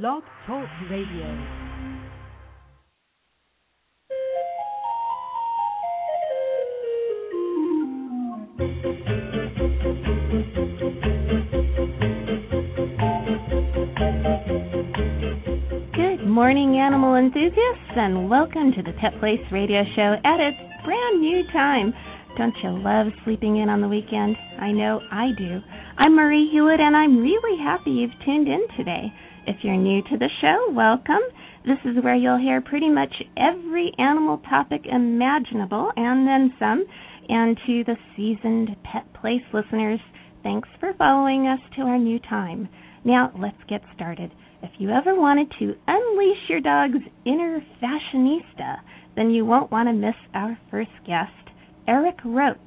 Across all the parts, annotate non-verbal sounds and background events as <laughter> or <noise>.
Blog Talk Radio. Good morning, animal enthusiasts, and welcome to the Pet Place Radio Show at its brand new time. Don't you love sleeping in on the weekend? I know I do. I'm Marie Hulett, and I'm really happy you've tuned in today. If you're new to the show, welcome. This is where you'll hear pretty much every animal topic imaginable and then some. And to the seasoned Pet Place listeners, thanks for following us to our new time. Now, let's get started. If you ever wanted to unleash your dog's inner fashionista, then you won't want to miss our first guest, Eric Swope.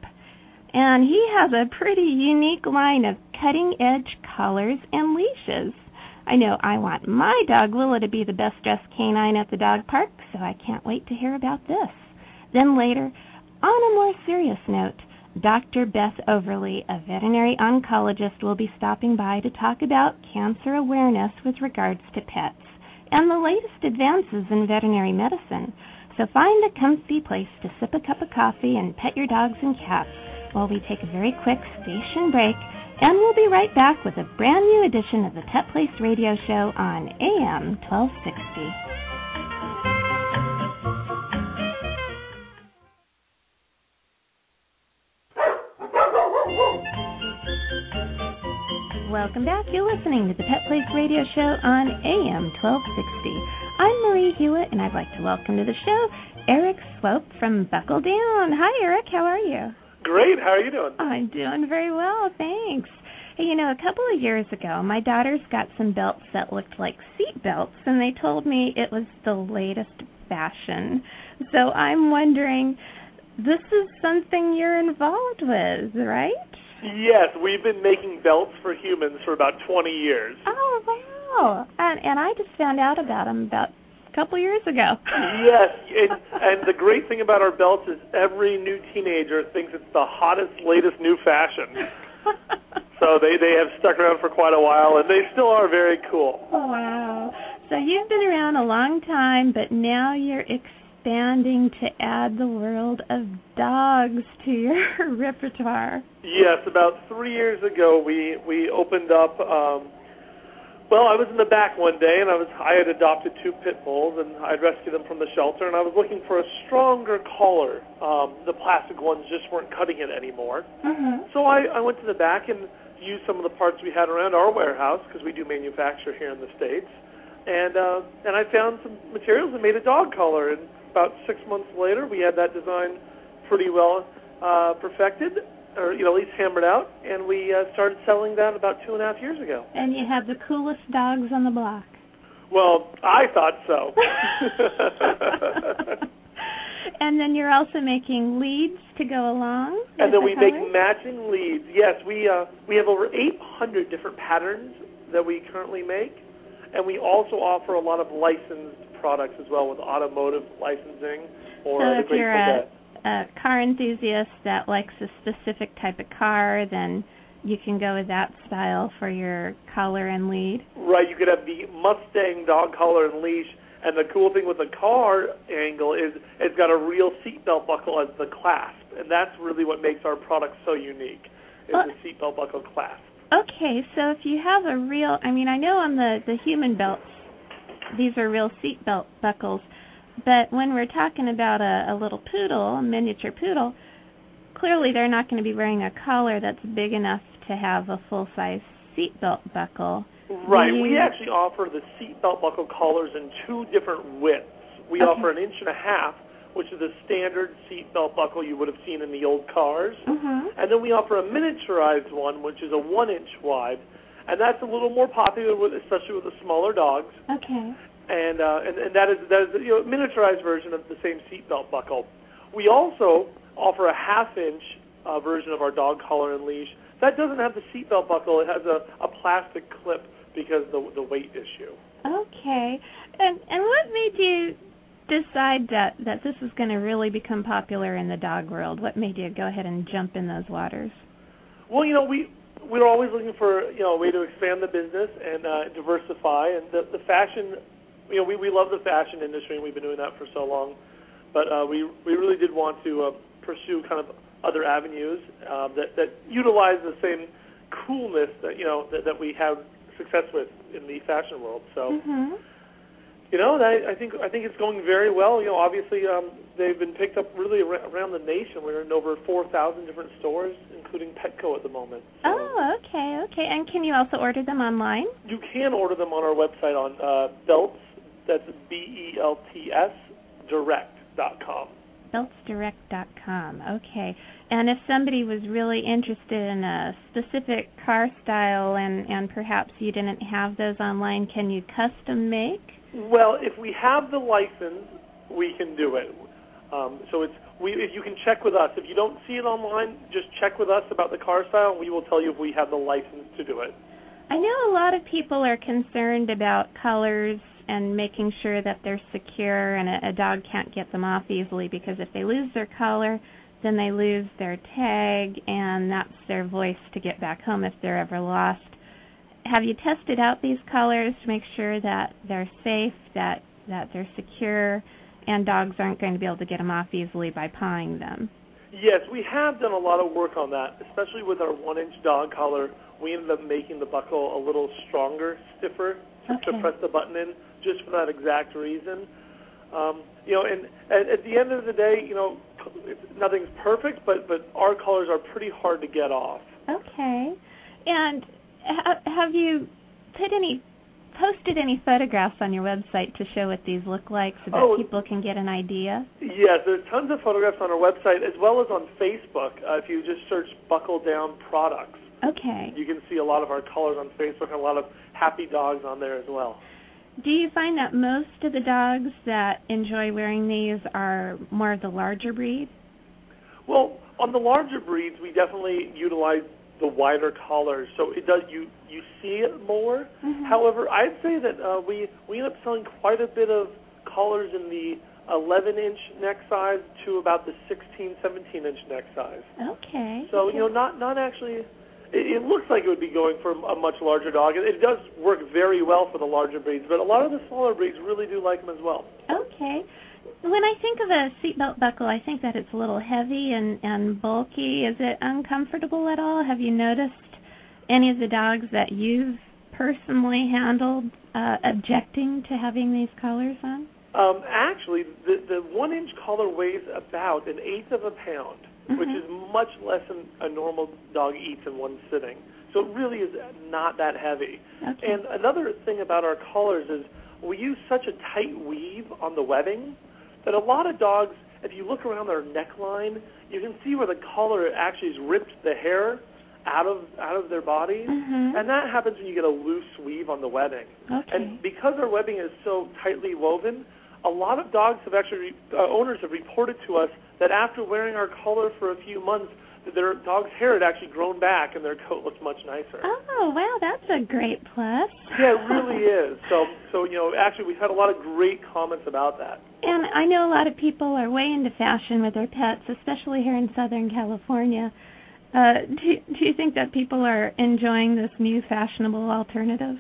And he has a pretty unique line of cutting edge collars and leashes. I know I want my dog Willa to be the best dressed canine at the dog park, so I can't wait to hear about this. Then later, on a more serious note, Dr. Beth Overly, a veterinary oncologist, will be stopping by to talk about cancer awareness with regards to pets and the latest advances in veterinary medicine. So find a comfy place to sip a cup of coffee and pet your dogs and cats while we take a very quick station break. And we'll be right back with a brand new edition of the Pet Place Radio Show on AM 1260. Welcome back. You're listening to the Pet Place Radio Show on AM 1260. I'm Marie Hulett, and I'd like to welcome to the show Eric Swope from Buckle Down. Hi, Eric. How are you? Great. How are you doing? I'm doing very well, thanks. Hey, you know, a couple of years ago, my daughters got some belts that looked like seat belts, and they told me it was the latest fashion. So I'm wondering, this is something you're involved with, right? Yes, we've been making belts for humans for about 20 years. Oh wow! And and I just found out about them about couple years ago. yes, <laughs> and, and the great thing about our belts is every new teenager thinks it's the hottest, latest new fashion. <laughs> so they they have stuck around for quite a while, and they still are very cool. Wow! So you've been around a long time, but now you're expanding to add the world of dogs to your <laughs> repertoire. Yes, about three years ago, we we opened up. Um, well, I was in the back one day, and I was I had adopted two pit bulls, and I'd rescued them from the shelter, and I was looking for a stronger collar. Um, the plastic ones just weren't cutting it anymore. Mm-hmm. So I, I went to the back and used some of the parts we had around our warehouse because we do manufacture here in the states, and uh, and I found some materials and made a dog collar. And about six months later, we had that design pretty well uh, perfected, or you know at least hammered out, and we uh, started selling that about two and a half years ago. And you have the coolest dogs on the block. Well, I thought so. <laughs> <laughs> and then you're also making leads to go along. and then with we the make matching leads. Yes, we uh, we have over 800 different patterns that we currently make, and we also offer a lot of licensed products as well with automotive licensing or So the Grateful you're Dead. A car enthusiast that likes a specific type of car, then you can go with that style for your collar and lead. Right, you could have the Mustang dog collar and leash, and the cool thing with the car angle is it's got a real seatbelt buckle as the clasp, and that's really what makes our product so unique. Is Well- the seatbelt buckle clasp. Okay, so if you have a real, I mean, I know on the the human belts, these are real seat belt buckles, but when we're talking about a, a little poodle, a miniature poodle, clearly they're not going to be wearing a collar that's big enough to have a full size seat belt buckle. Right, Do we actually offer the seatbelt buckle collars in two different widths. We Okay. offer an inch and a half, which is the standard seatbelt buckle you would have seen in the old cars, Mhm. and then we offer a miniaturized one, which is a one inch wide, and that's a little more popular, with, especially with the smaller dogs. Okay. And uh, and, and that is that is you know miniaturized version of the same seatbelt buckle. We also offer a half inch uh, version of our dog collar and leash. That doesn't have the seatbelt buckle. It has a, a plastic clip because the the weight issue. Okay. And and what made you decide that that this is going to really become popular in the dog world? What made you go ahead and jump in those waters? Well, you know we we're always looking for you know a way to expand the business and uh, diversify. And the the fashion, you know, we we love the fashion industry, and we've been doing that for so long. But uh, we we really did want to uh, pursue kind of other avenues um, that that utilize the same coolness that you know that, that we have success with in the fashion world. So. Mhm. You know, I, I think I think it's going very well. You know, obviously um, they've been picked up really ar- around the nation. We're in over 4,000 different stores, including Petco at the moment. So Oh, okay, okay. And can you also order them online? You can order them on our website on uh, belts. That's B E L T S direct dot com. beltsdirect.com. Okay. And if somebody was really interested in a specific car style and and perhaps you didn't have those online, can you custom make? Well, if we have the license, we can do it. Um, so it's we. If you can check with us. If you don't see it online, just check with us about the car style, and we will tell you if we have the license to do it. I know a lot of people are concerned about colors and making sure that they're secure and a, a dog can't get them off easily because if they lose their collar, then they lose their tag and that's their voice to get back home if they're ever lost. Have you tested out these colors to make sure that they're safe, that that they're secure, and dogs aren't going to be able to get them off easily by pawing them? Yes, we have done a lot of work on that, especially with our one-inch dog collar. We ended up making the buckle a little stronger, stiffer to, Okay. to press the button in, just for that exact reason. Um, you know, and at, at the end of the day, you know, nothing's perfect, but but our colors are pretty hard to get off. Okay. And ha- have you put any posted any photographs on your website to show what these look like so that Oh. people can get an idea? Yes, there's tons of photographs on our website as well as on Facebook. Uh, if you just search Buckle Down Products, Okay. you can see a lot of our colors on Facebook and a lot of happy dogs on there as well. Do you find that most of the dogs that enjoy wearing these are more of the larger breed? Well, on the larger breeds, we definitely utilize the wider collars, so it does you you see it more. Mhm. However, I'd say that uh, we we end up selling quite a bit of collars in the 11 inch neck size to about the 16, 17 inch neck size. Okay. So okay. you know, not not actually. It, it looks like it would be going for a much larger dog. It, it does work very well for the larger breeds, but a lot of the smaller breeds really do like them as well. Okay. When I think of a seatbelt buckle, I think that it's a little heavy and and bulky. Is it uncomfortable at all? Have you noticed any of the dogs that you've personally handled uh, objecting to having these collars on? Um, actually, the the one inch collar weighs about an eighth of a pound, which Mhm. is much less than a normal dog eats in one sitting. So it really is not that heavy. Okay. And another thing about our collars is we use such a tight weave on the webbing that a lot of dogs, if you look around their neckline, you can see where the collar actually has ripped the hair out of out of their bodies. Mhm. And that happens when you get a loose weave on the webbing. Okay. And because our webbing is so tightly woven, a lot of dogs have actually uh, owners have reported to us that after wearing our collar for a few months, their dog's hair had actually grown back and their coat looked much nicer. Oh wow, that's a great plus. <laughs> Yeah, it really is. So, so you know, actually, we've had a lot of great comments about that. And I know a lot of people are way into fashion with their pets, especially here in Southern California. Uh, do, do you think that people are enjoying this new fashionable alternative?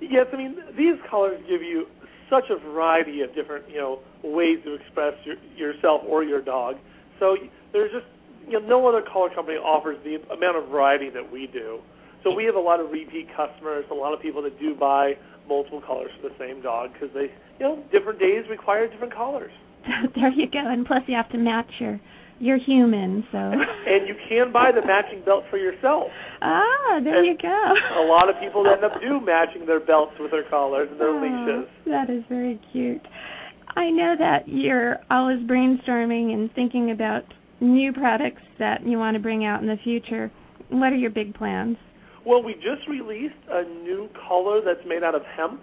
Yes, I mean these colors give you such a variety of different, you know, ways to express your, yourself or your dog. So there's just, you know, no other color company offers the amount of variety that we do. So we have a lot of repeat customers, a lot of people that do buy multiple colors for the same dog because they, you know, different days require different colors. <laughs> there you go. And plus, you have to match your your human. So. <laughs> and you can buy the matching belt for yourself. Ah, there And you go. A lot of people end up do matching their belts with their collars and their Oh, leashes. That is very cute. I know that you're always brainstorming and thinking about new products that you want to bring out in the future. What are your big plans? Well, we just released a new color that's made out of hemp,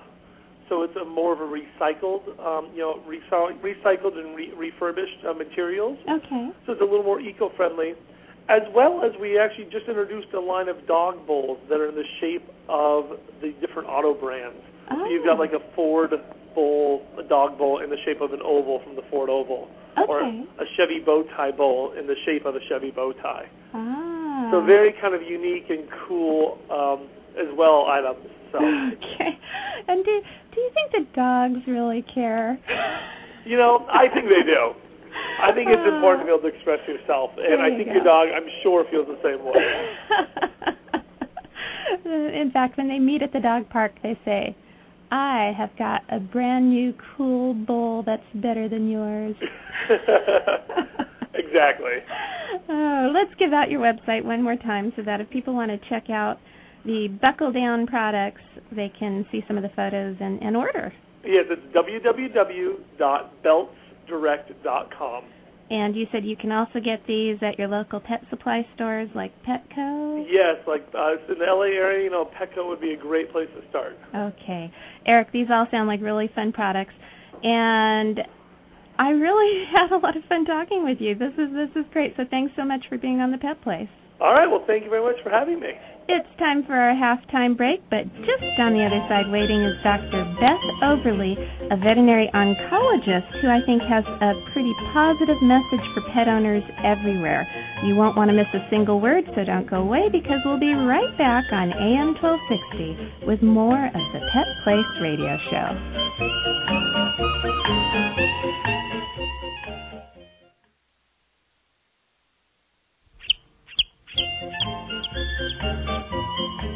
so it's a more of a recycled, um, you know, recy- recycled and re- refurbished uh, materials. Okay. So it's a little more eco-friendly. As well as we actually just introduced a line of dog bowls that are in the shape of the different auto brands. Oh. So you've got Oh. like a Ford bowl, a dog bowl in the shape of an oval from the Ford oval, okay. or a Chevy bow tie bowl in the shape of a Chevy bow tie. Ah. So very kind of unique and cool um, as well items. So. <laughs> Okay. And do do you think the dogs really care? You know, I think they do. I think it's important to be uh, able to express yourself, and I think go. your dog, I'm sure, feels the same way. <laughs> In fact, when they meet at the dog park, they say, "I have got a brand new cool bowl that's better than yours." <laughs> exactly. Oh, let's give out your website one more time so that if people want to check out the Buckle Down products, they can see some of the photos and, and order. Yes, it's www.beltsdirect.com. And you said you can also get these at your local pet supply stores like Petco. Yes, like uh, in the LA area, you know, Petco would be a great place to start. Okay, Eric, these all sound like really fun products, and I really <laughs> had a lot of fun talking with you. This is this is great. So thanks so much for being on the Pet Place. All right, well, thank you very much for having me. It's time for our halftime break, but just on the other side waiting is Dr. Beth Overly, a veterinary oncologist who I think has a pretty positive message for pet owners everywhere. You won't want to miss a single word, so don't go away because we'll be right back on AM 1260 with more of the Pet Place Radio Show.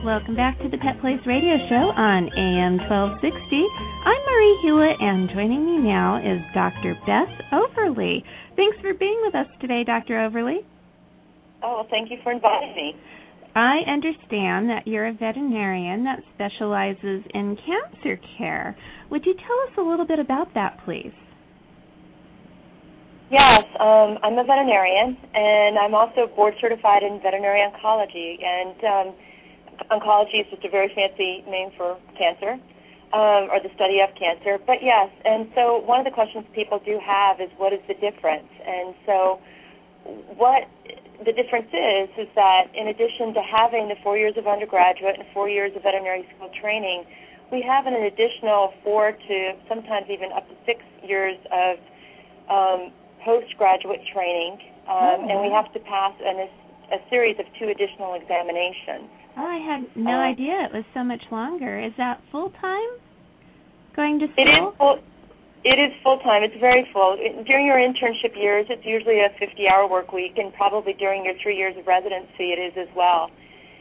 Welcome back to the Pet Place Radio Show on AM 1260. I'm Marie Hulett, and joining me now is Dr. Beth Overly. Thanks for being with us today, Dr. Overly. Oh, well, thank you for inviting me. I understand that you're a veterinarian that specializes in cancer care. Would you tell us a little bit about that, please? Yes, um, I'm a veterinarian, and I'm also board certified in veterinary oncology. And um, oncology is just a very fancy name for cancer, um, or the study of cancer. But yes, and so one of the questions people do have is what is the difference? And so what the difference is is that in addition to having the four years of undergraduate and four years of veterinary school training, we have an additional four to sometimes even up to six years of um, postgraduate training, um, Oh. and we have to pass an, a series of two additional examinations. Oh, I had no Uh, idea it was so much longer. Is that full time? Going to school? It is full. It is full time. It's very full. It- During your internship years, it's usually a 50-hour work week, and probably during your three years of residency, it is as well.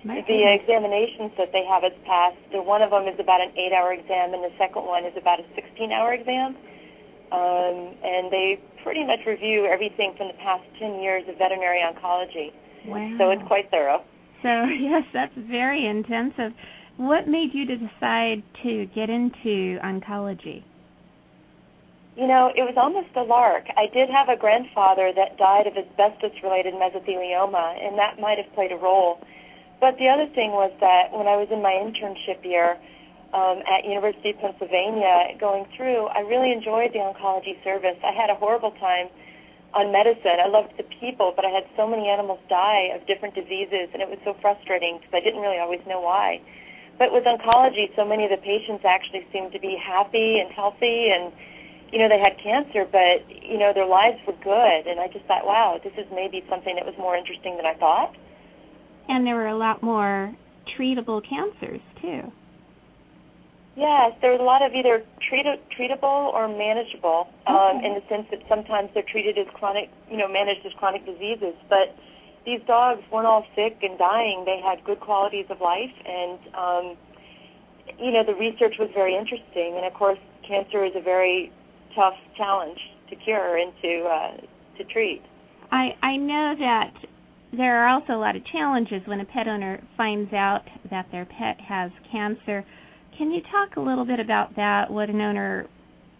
My the goodness. examinations that they have us pass, the one of them is about an eight-hour exam, and the second one is about a 16-hour exam. Um, and they pretty much review everything from the past 10 years of veterinary oncology. wow. So it's quite thorough. So <laughs> yes, that's very intensive. What made you decide to get into oncology? You know, it was almost a lark. I did have a grandfather that died of asbestos-related mesothelioma, and that might have played a role. But the other thing was that when I was in my internship year um, at University of Pennsylvania, going through, I really enjoyed the oncology service. I had a horrible time on medicine. I loved the people, but I had so many animals die of different diseases, and it was so frustrating because I didn't really always know why. But with oncology, so many of the patients actually seemed to be happy and healthy, and you know they had cancer, but you know their lives were good. And I just thought, wow, this is maybe something that was more interesting than I thought. And there were a lot more treatable cancers too. Yes, there was a lot of either treat, treatable or manageable, um, Okay. in the sense that sometimes they're treated as chronic, you know, managed as chronic diseases. But these dogs weren't all sick and dying; they had good qualities of life, and um, you know, the research was very interesting. And of course, cancer is a very tough challenge to cure and to uh, to treat. I I know that there are also a lot of challenges when a pet owner finds out that their pet has cancer. Can you talk a little bit about that? What an owner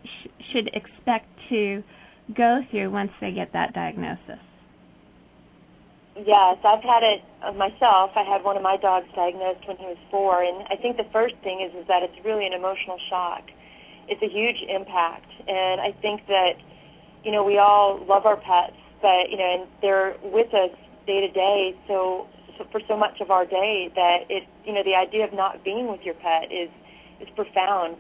sh- should expect to go through once they get that diagnosis? Yes, I've had it uh, myself. I had one of my dogs diagnosed when he was four, and I think the first thing is is that it's really an emotional shock. It's a huge impact, and I think that you know we all love our pets, but you know, and they're with us day to day. So, so for so much of our day, that it you know the idea of not being with your pet is is profound.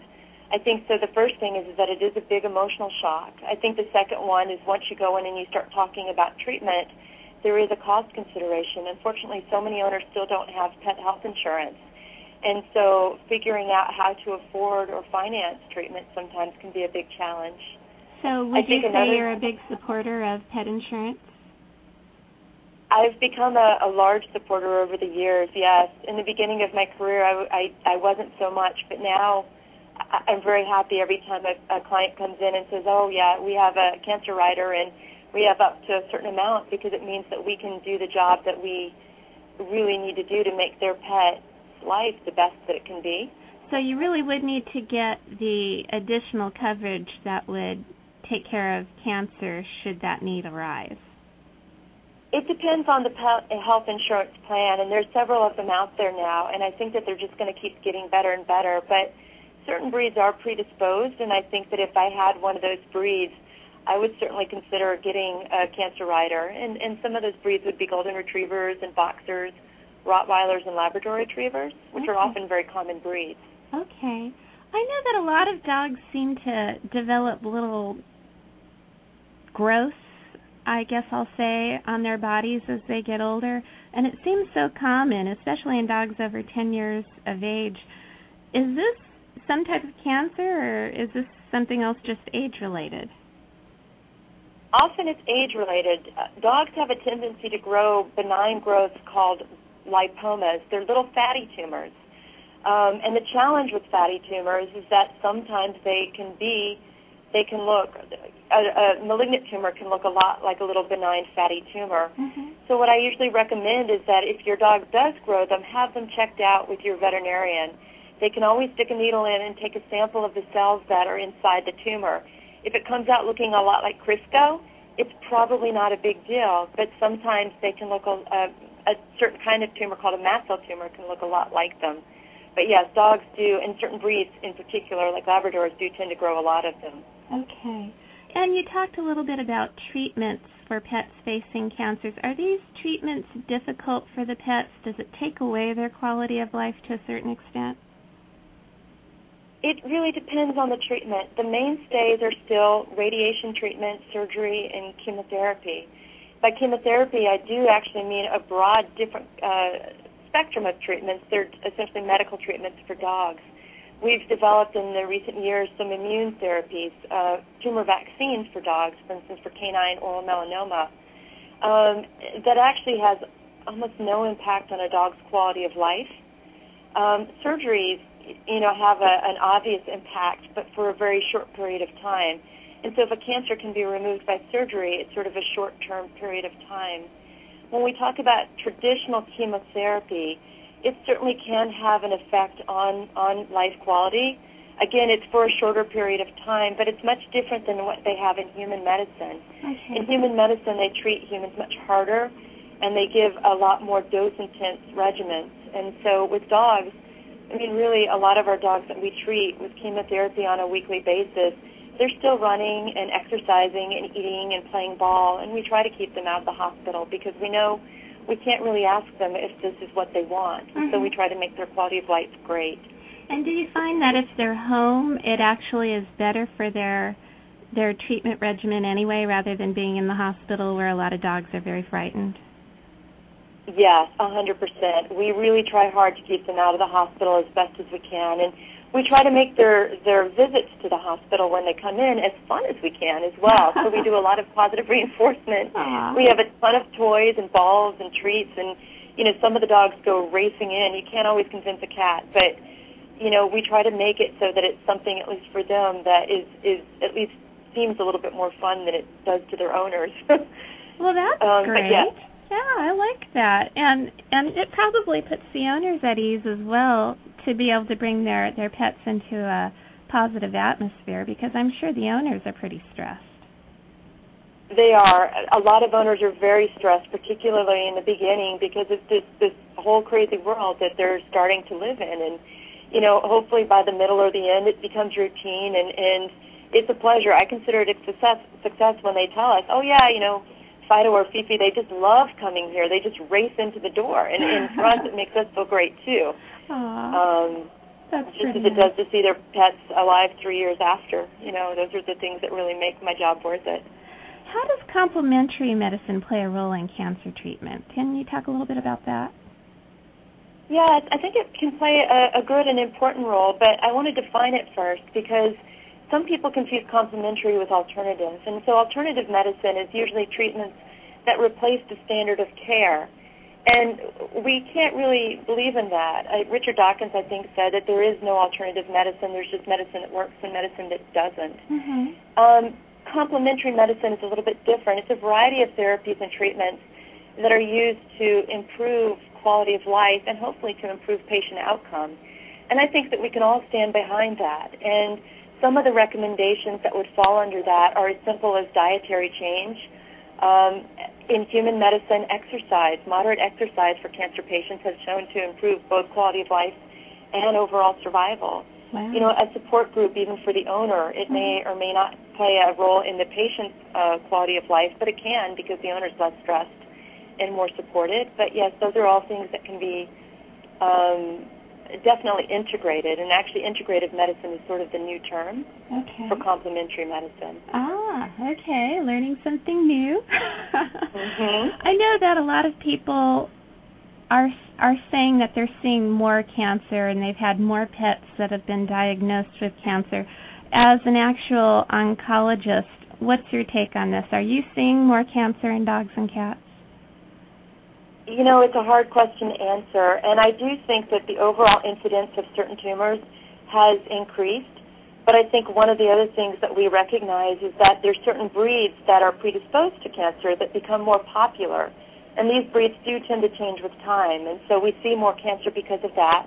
I think so. The first thing is, is that it is a big emotional shock. I think the second one is once you go in and you start talking about treatment there is a cost consideration. Unfortunately, so many owners still don't have pet health insurance. And so figuring out how to afford or finance treatment sometimes can be a big challenge. So would you say you're a big supporter of pet insurance? I've become a, a large supporter over the years. Yes, in the beginning of my career, I, I, I wasn't so much, but now I'm very happy every time a, a client comes in and says, "Oh yeah, we have a cancer rider and we have up to a certain amount," because it means that we can do the job that we really need to do to make their pet life the best that it can be. So you really would need to get the additional coverage that would take care of cancer should that need arise. It depends on the uh, health insurance plan, and there's several of them out there now, and I think that they're just going to keep getting better and better. But certain breeds are predisposed, and I think that if I had one of those breeds, I would certainly consider getting a cancer rider. And, and some of those breeds would be golden retrievers and boxers, Rottweilers and Labrador retrievers, which okay. are often very common breeds. Okay. I know that a lot of dogs seem to develop little growths I guess I'll say, on their bodies as they get older. And it seems so common, especially in dogs over 10 years of age. Is this some type of cancer, or is this something else just age related? Often it's age related. Uh, dogs have a tendency to grow benign growths called lipomas. They're little fatty tumors. Um, and the challenge with fatty tumors is that sometimes they can be they can look a, a malignant tumor can look a lot like a little benign fatty tumor. Mm-hmm. So what I usually recommend is that if your dog does grow them, have them checked out with your veterinarian. They can always stick a needle in and take a sample of the cells that are inside the tumor. If it comes out looking a lot like Crisco, it's probably not a big deal, but sometimes they can look a, a, a certain kind of tumor called a mast cell tumor can look a lot like them. But yes, dogs do, and certain breeds in particular, like Labradors, do tend to grow a lot of them. Okay. And you talked a little bit about treatments for pets facing cancers. Are these treatments difficult for the pets? Does it take away their quality of life to a certain extent? It really depends on the treatment. The mainstays are still radiation treatment, surgery, and chemotherapy. By chemotherapy, I do actually mean a broad, different uh, spectrum of treatments. They're essentially medical treatments for dogs. We've developed in the recent years some immune therapies, uh, tumor vaccines for dogs, for instance, for canine oral melanoma, um, that actually has almost no impact on a dog's quality of life. Um, surgeries, you know, have a, an obvious impact, but for a very short period of time. And so if a cancer can be removed by surgery, it's sort of a short-term period of time. When we talk about traditional chemotherapy, it certainly can have an effect on on life quality. Again, it's for a shorter period of time, but it's much different than what they have in human medicine. Okay. In human medicine, they treat humans much harder, and they give a lot more dose-intense regimens. And so with dogs, I mean, really, a lot of our dogs that we treat with chemotherapy on a weekly basis, they're still running and exercising and eating and playing ball, and we try to keep them out of the hospital because we know we can't really ask them if this is what they want. Mm-hmm. So we try to make their quality of life great. And do you find that if they're home, it actually is better for their their treatment regimen anyway, rather than being in the hospital where a lot of dogs are very frightened? Yes, a hundred percent. We really try hard to keep them out of the hospital as best as we can, and we try to make their their visits to the hospital when they come in as fun as we can as well. so we do a lot of positive <laughs> reinforcement. Aww. We have a ton of toys and balls and treats, and you know some of the dogs go racing in. You can't always convince a cat, but you know we try to make it so that it's something at least for them that is is at least seems a little bit more fun than it does to their owners. <laughs> well, that's um, great. Yeah. yeah, I like that, and and it probably puts the owners at ease as well to be able to bring their their pets into a positive atmosphere because I'm sure the owners are pretty stressed. They are. A lot of owners are very stressed, particularly in the beginning, because it's this this whole crazy world that they're starting to live in, and you know, hopefully by the middle or the end, it becomes routine, and and it's a pleasure. I consider it a success success when they tell us, oh yeah, you know, Fido or Fifi, they just love coming here. They just race into the door, and, and for us, it makes us feel great too. Um, That's just as it does to see their pets alive three years after. You know, those are the things that really make my job worth it. How does complementary medicine play a role in cancer treatment? Can you talk a little bit about that? Yeah, I think it can play a, a good and important role, but I want to define it first because some people confuse complementary with alternative. And so alternative medicine is usually treatments that replace the standard of care. And we can't really believe in that. I, Richard Dawkins, I think, said that there is no alternative medicine. There's just medicine that works and medicine that doesn't. Mm-hmm. Um, complementary medicine is a little bit different. It's a variety of therapies and treatments that are used to improve quality of life and hopefully to improve patient outcomes. And I think that we can all stand behind that. And some of the recommendations that would fall under that are as simple as dietary change um, in human medicine, exercise, moderate exercise for cancer patients has shown to improve both quality of life and overall survival. Wow. You know, a support group, even for the owner, it may or may not play a role in the patient's uh, quality of life, but it can because the owner is less stressed and more supported. But yes, those are all things that can be um, definitely integrated, and actually integrative medicine is sort of the new term okay. for complementary medicine. Ah, okay, learning something new. Mhm. <laughs> I know that a lot of people are are saying that they're seeing more cancer and they've had more pets that have been diagnosed with cancer. As an actual oncologist, what's your take on this? Are you seeing more cancer in dogs and cats? You know, it's a hard question to answer, and I do think that the overall incidence of certain tumors has increased. But I think one of the other things that we recognize is that there's certain breeds that are predisposed to cancer that become more popular. And these breeds do tend to change with time, and so we see more cancer because of that.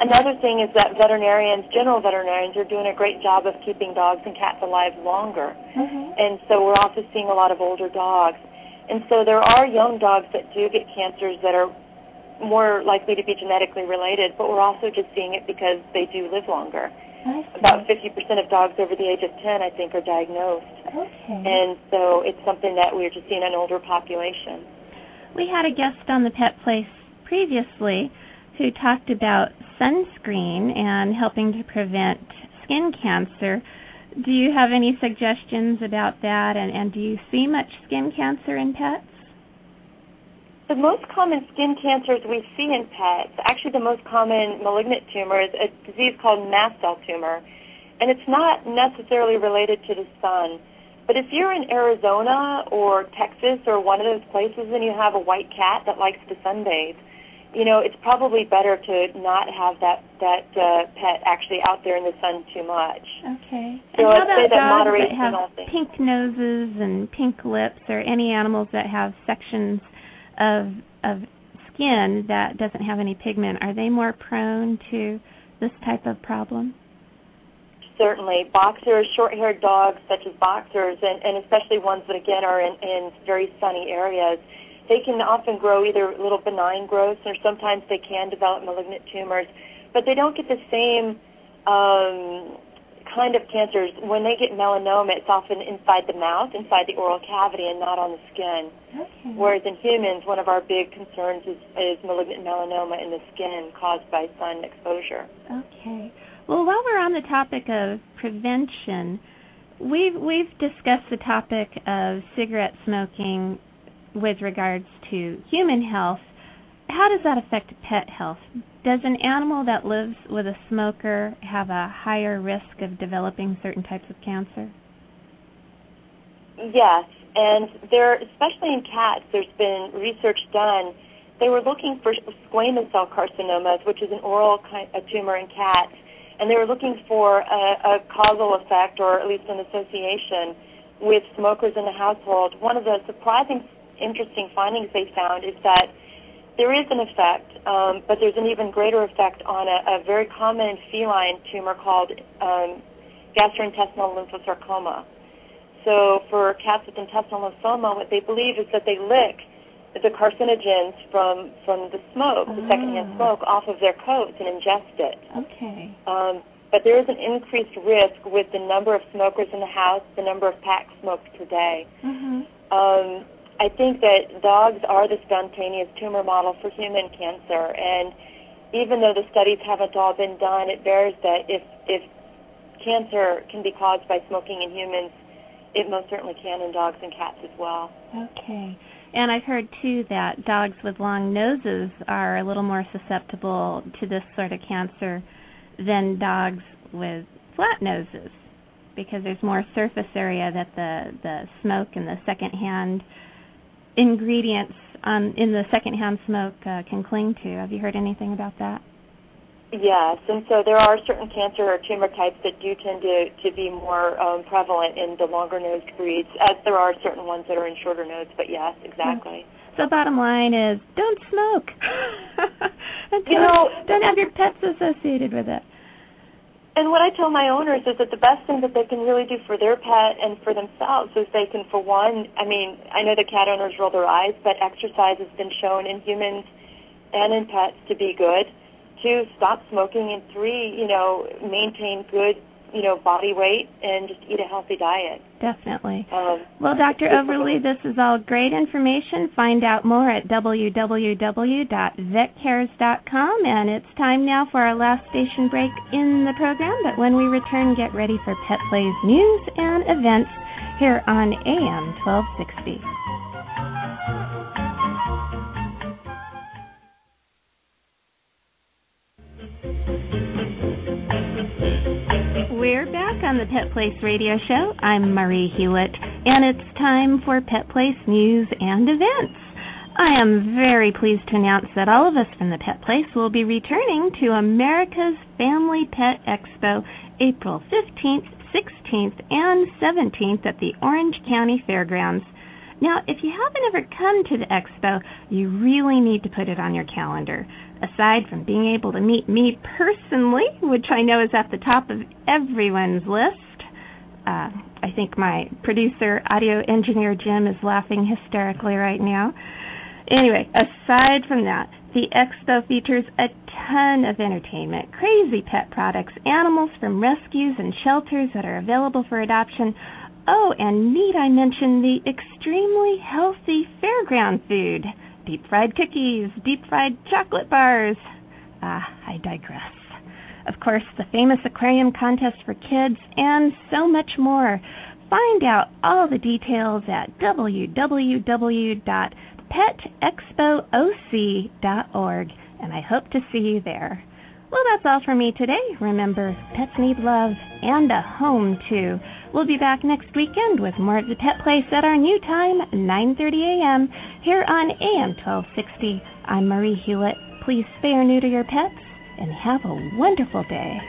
Another thing is that veterinarians, general veterinarians, are doing a great job of keeping dogs and cats alive longer. Mhm. And so we're also seeing a lot of older dogs. And so there are young dogs that do get cancers that are more likely to be genetically related, but we're also just seeing it because they do live longer. About 50% of dogs over the age of 10, I think, are diagnosed. okay. And so it's something that we're just seeing in an older population. We had a guest on the Pet Place previously who talked about sunscreen and helping to prevent skin cancer. Do you have any suggestions about that, and, and do you see much skin cancer in pets? The most common skin cancers we see in pets, actually the most common malignant tumor is a disease called mast cell tumor. And it's not necessarily related to the sun. But if you're in Arizona or Texas or one of those places and you have a white cat that likes to sunbathe, you know, it's probably better to not have that that uh, pet actually out there in the sun too much. Okay. So and I'd about say that dogs moderation that have pink noses and pink lips, or any animals that have sections of of skin that doesn't have any pigment? Are they more prone to this type of problem? Certainly, boxers, short-haired dogs such as boxers, and, and especially ones that again are in, in very sunny areas, they can often grow either little benign growths or sometimes they can develop malignant tumors, but they don't get the same um, kind of cancers. When they get melanoma, it's often inside the mouth, inside the oral cavity, and not on the skin. Okay. Whereas in humans, one of our big concerns is, is malignant melanoma in the skin caused by sun exposure. Okay. Well, while we're on the topic of prevention, we've we've discussed the topic of cigarette smoking with regards to human health. How does that affect pet health? Does an animal that lives with a smoker have a higher risk of developing certain types of cancer? Yes, and there, especially in cats, there's been research done. They were looking for squamous cell carcinomas, which is an oral ki- a tumor in cats, and they were looking for a, a causal effect or at least an association with smokers in the household. One of the surprising, interesting findings they found is that there is an effect, um, but there's an even greater effect on a, a very common feline tumor called um, gastrointestinal lymphosarcoma. So for cats with intestinal lymphoma, what they believe is that they lick the carcinogens from from the smoke, the secondhand Ah. smoke, off of their coats and ingest it. Okay. Um, but there is an increased risk with the number of smokers in the house, the number of packs smoked per day. Mhm. Um, I think that dogs are the spontaneous tumor model for human cancer, and even though the studies haven't all been done, it bears that if if cancer can be caused by smoking in humans, it most certainly can in dogs and cats as well. Okay. And I've heard too that dogs with long noses are a little more susceptible to this sort of cancer than dogs with flat noses because there's more surface area that the the smoke and the secondhand ingredients um, in the secondhand smoke uh, can cling to. Have you heard anything about that? Yes, and so there are certain cancer or tumor types that do tend to, to be more um, prevalent in the longer nosed breeds, as there are certain ones that are in shorter nodes, but yes, exactly. So bottom line is don't smoke. <laughs> <laughs> you know, don't have your pets associated with it. And what I tell my owners is that the best thing that they can really do for their pet and for themselves is they can, for one, I mean, I know the cat owners roll their eyes, but exercise has been shown in humans and in pets to be good. Two, stop smoking, and three, you know, maintain good you know, body weight and just eat a healthy diet. Definitely. Um, well, Dr. Overly, this is all great information. Find out more at www.vetcares.com. And it's time now for our last station break in the program. But when we return, get ready for Pet Place news and events here on AM 1260. We're back on the Pet Place Radio Show. I'm Marie Hulett, and it's time for Pet Place news and events. I am very pleased to announce that all of us from the Pet Place will be returning to America's Family Pet Expo April 15th, 16th, and 17th at the Orange County Fairgrounds. Now, if you haven't ever come to the expo, you really need to put it on your calendar aside from being able to meet me personally, which I know is at the top of everyone's list, uh, I think my producer, audio engineer Jim, is laughing hysterically right now. Anyway, aside from that, the expo features a ton of entertainment, crazy pet products, animals from rescues and shelters that are available for adoption. Oh, and need I mention the extremely healthy fairground food deep fried cookies, deep fried chocolate bars. Ah, I digress. Of course, the famous aquarium contest for kids, and so much more. Find out all the details at www.petexpooc.org, and I hope to see you there. Well, that's all for me today. Remember, pets need love and a home, too. We'll be back next weekend with more of the Pet Place at our new time, 9:30 a.m. here on AM 1260. I'm Marie Hulett. Please spay or neuter your pets and have a wonderful day.